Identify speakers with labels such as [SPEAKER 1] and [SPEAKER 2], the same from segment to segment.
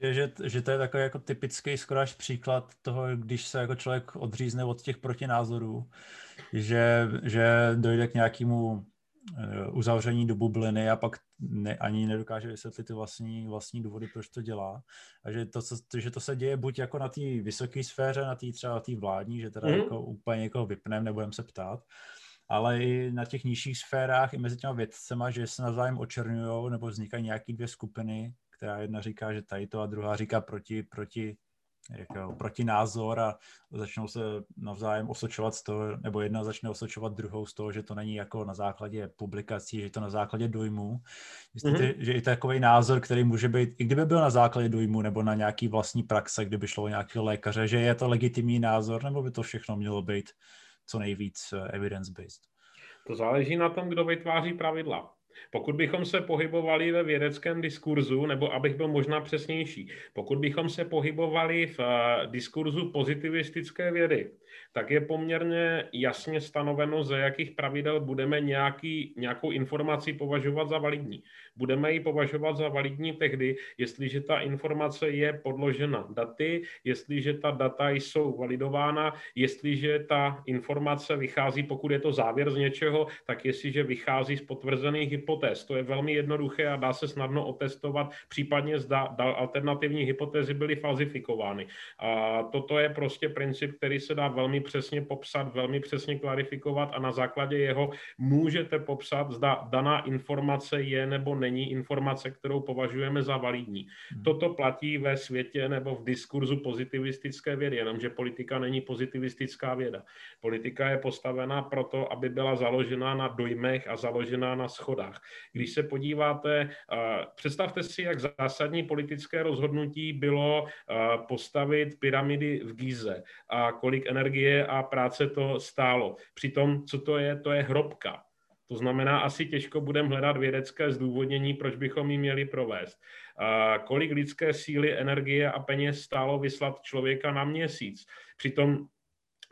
[SPEAKER 1] Že, že to je takový jako typický skoro až příklad toho, když se jako člověk odřízne od těch protinázorů, že, že dojde k nějakému eh, uzavření do bubliny a pak ne, ani nedokáže vysvětlit ty vlastní, vlastní důvody, proč to dělá. A že to, že to se děje buď jako na té vysoké sféře, na té třeba na té vládní, že teda mm. jako úplně jako vypneme, nebudeme se ptát, ale i na těch nižších sférách, i mezi těma vědcema, že se navzájem očerňují, nebo vznikají nějaké dvě skupiny, která jedna říká, že tady to a druhá říká proti, proti jako proti názor a začnou se navzájem osočovat z toho, nebo jedna začne osočovat druhou z toho, že to není jako na základě publikací, že je to na základě dojmů. Myslíte, mm-hmm. že i takový názor, který může být, i kdyby byl na základě dojmu nebo na nějaký vlastní praxe, kdyby šlo o nějakého lékaře, že je to legitimní názor, nebo by to všechno mělo být co nejvíc evidence-based?
[SPEAKER 2] To záleží na tom, kdo vytváří pravidla. Pokud bychom se pohybovali ve vědeckém diskurzu, nebo abych byl možná přesnější, pokud bychom se pohybovali v eh, diskurzu pozitivistické vědy, tak je poměrně jasně stanoveno, za jakých pravidel budeme nějaký, nějakou informaci považovat za validní. Budeme ji považovat za validní tehdy, jestliže ta informace je podložena daty, jestliže ta data jsou validována, jestliže ta informace vychází, pokud je to závěr z něčeho, tak jestliže vychází z potvrzených hypotéz. To je velmi jednoduché a dá se snadno otestovat, případně zda alternativní hypotézy byly falzifikovány. A toto je prostě princip, který se dá velmi přesně popsat, velmi přesně klarifikovat a na základě jeho můžete popsat, zda daná informace je nebo není informace, kterou považujeme za validní. Hmm. Toto platí ve světě nebo v diskurzu pozitivistické vědy, jenomže politika není pozitivistická věda. Politika je postavená proto, aby byla založena na dojmech a založená na schodách. Když se podíváte, představte si, jak zásadní politické rozhodnutí bylo postavit pyramidy v Gize a kolik energie a práce to stálo. Přitom, co to je? To je hrobka. To znamená, asi těžko budeme hledat vědecké zdůvodnění, proč bychom ji měli provést. A kolik lidské síly, energie a peněz stálo vyslat člověka na měsíc. Přitom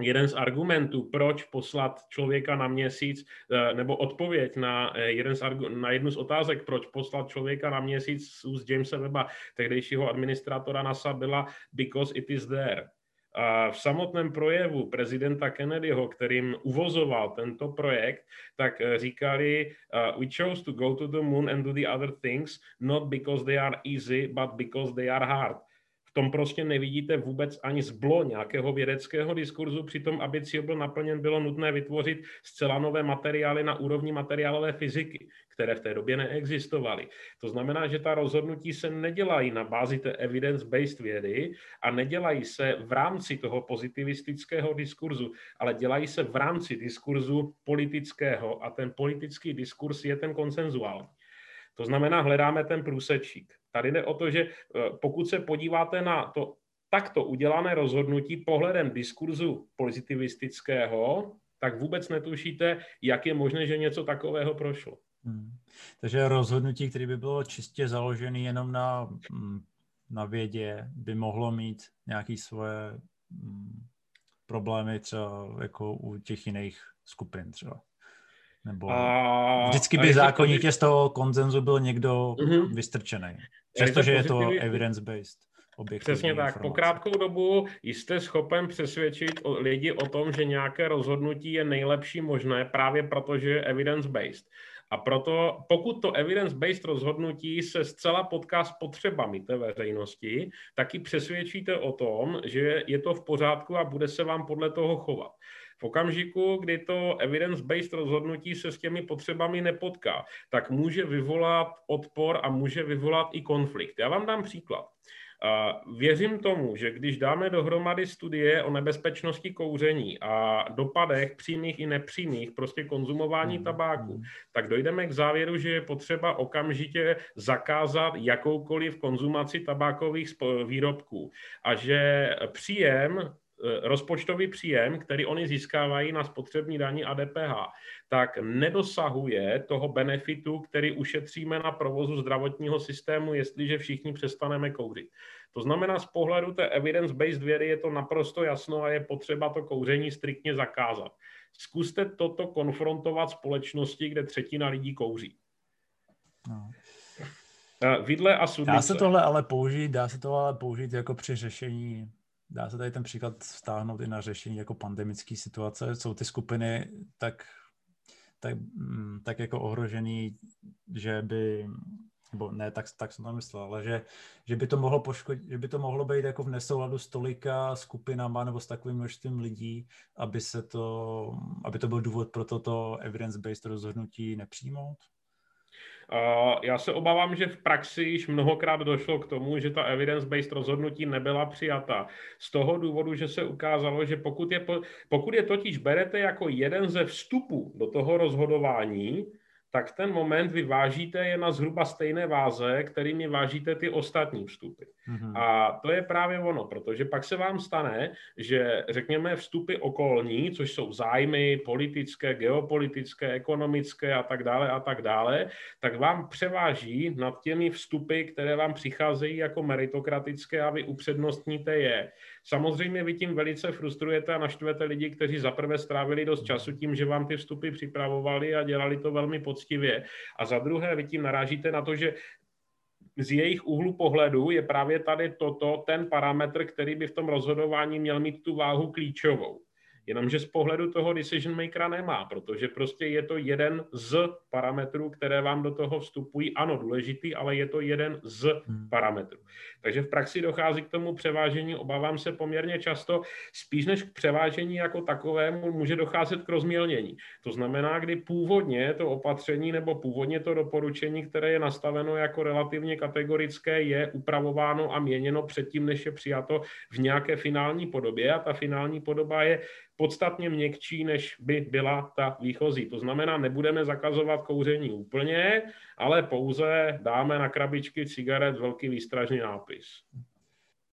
[SPEAKER 2] jeden z argumentů, proč poslat člověka na měsíc, eh, nebo odpověď na, eh, jeden z, na jednu z otázek, proč poslat člověka na měsíc z Jamesa Weba, tehdejšího administrátora NASA, byla because it is there. A v samotném projevu prezidenta Kennedyho, kterým uvozoval tento projekt, tak eh, říkali, uh, we chose to go to the moon and do the other things, not because they are easy, but because they are hard tom prostě nevidíte vůbec ani zblo nějakého vědeckého diskurzu, přitom, aby cíl byl naplněn, bylo nutné vytvořit zcela nové materiály na úrovni materiálové fyziky, které v té době neexistovaly. To znamená, že ta rozhodnutí se nedělají na bázi té evidence-based vědy a nedělají se v rámci toho pozitivistického diskurzu, ale dělají se v rámci diskurzu politického a ten politický diskurs je ten konsenzuální. To znamená, hledáme ten průsečík. Tady jde o to, že eh, pokud se podíváte na to takto udělané rozhodnutí pohledem diskurzu pozitivistického, tak vůbec netušíte, jak je možné, že něco takového prošlo. Hmm.
[SPEAKER 1] Takže rozhodnutí, které by bylo čistě založené jenom na, mm, na vědě, by mohlo mít nějaké svoje mm, problémy třeba jako u těch jiných skupin třeba. Nebo a, vždycky by zákonitě z toho konzenzu byl někdo uh-huh. vystrčený. Přestože je to evidence-based.
[SPEAKER 2] Přesně tak. Informace. Po krátkou dobu jste schopen přesvědčit lidi o tom, že nějaké rozhodnutí je nejlepší možné právě proto, že je evidence-based. A proto, pokud to evidence-based rozhodnutí se zcela potká s potřebami té veřejnosti, tak ji přesvědčíte o tom, že je to v pořádku a bude se vám podle toho chovat. V okamžiku, kdy to evidence-based rozhodnutí se s těmi potřebami nepotká, tak může vyvolat odpor a může vyvolat i konflikt. Já vám dám příklad. Věřím tomu, že když dáme dohromady studie o nebezpečnosti kouření a dopadech přímých i nepřímých prostě konzumování hmm, tabáku, tak dojdeme k závěru, že je potřeba okamžitě zakázat jakoukoliv konzumaci tabákových výrobků a že příjem rozpočtový příjem, který oni získávají na spotřební daní a DPH, tak nedosahuje toho benefitu, který ušetříme na provozu zdravotního systému, jestliže všichni přestaneme kouřit. To znamená, z pohledu té evidence-based vědy je to naprosto jasno a je potřeba to kouření striktně zakázat. Zkuste toto konfrontovat společnosti, kde třetina lidí kouří. No. Vidle a sudnice.
[SPEAKER 1] Dá se tohle ale použít, dá se to ale použít jako při řešení Dá se tady ten příklad vztáhnout i na řešení jako pandemické situace. Jsou ty skupiny tak, tak, mm, tak jako ohrožený, že by, nebo ne, tak, tak jsem to myslel, ale že, že, by to mohlo poškodit, že by to mohlo být jako v nesouladu s tolika skupinama nebo s takovým množstvím lidí, aby se to, aby to byl důvod pro toto evidence-based rozhodnutí nepřijmout?
[SPEAKER 2] Já se obávám, že v praxi již mnohokrát došlo k tomu, že ta evidence-based rozhodnutí nebyla přijata. Z toho důvodu, že se ukázalo, že pokud je, pokud je totiž berete jako jeden ze vstupů do toho rozhodování, tak ten moment vy vážíte je na zhruba stejné váze, kterými vážíte ty ostatní vstupy. Mm-hmm. A to je právě ono, protože pak se vám stane, že řekněme vstupy okolní, což jsou zájmy politické, geopolitické, ekonomické a tak dále a tak dále, tak vám převáží nad těmi vstupy, které vám přicházejí jako meritokratické a vy upřednostníte je. Samozřejmě vy tím velice frustrujete a naštvete lidi, kteří zaprvé strávili dost času tím, že vám ty vstupy připravovali a dělali to velmi poctivě. A za druhé vy tím narážíte na to, že z jejich úhlu pohledu je právě tady toto ten parametr, který by v tom rozhodování měl mít tu váhu klíčovou. Jenomže z pohledu toho decision makera nemá, protože prostě je to jeden z parametrů, které vám do toho vstupují. Ano, důležitý, ale je to jeden z hmm. parametrů. Takže v praxi dochází k tomu převážení, obávám se poměrně často, spíš než k převážení jako takovému může docházet k rozmělnění. To znamená, kdy původně to opatření nebo původně to doporučení, které je nastaveno jako relativně kategorické, je upravováno a měněno předtím, než je přijato v nějaké finální podobě a ta finální podoba je podstatně měkčí, než by byla ta výchozí. To znamená, nebudeme zakazovat kouření úplně, ale pouze dáme na krabičky cigaret velký výstražný nápis.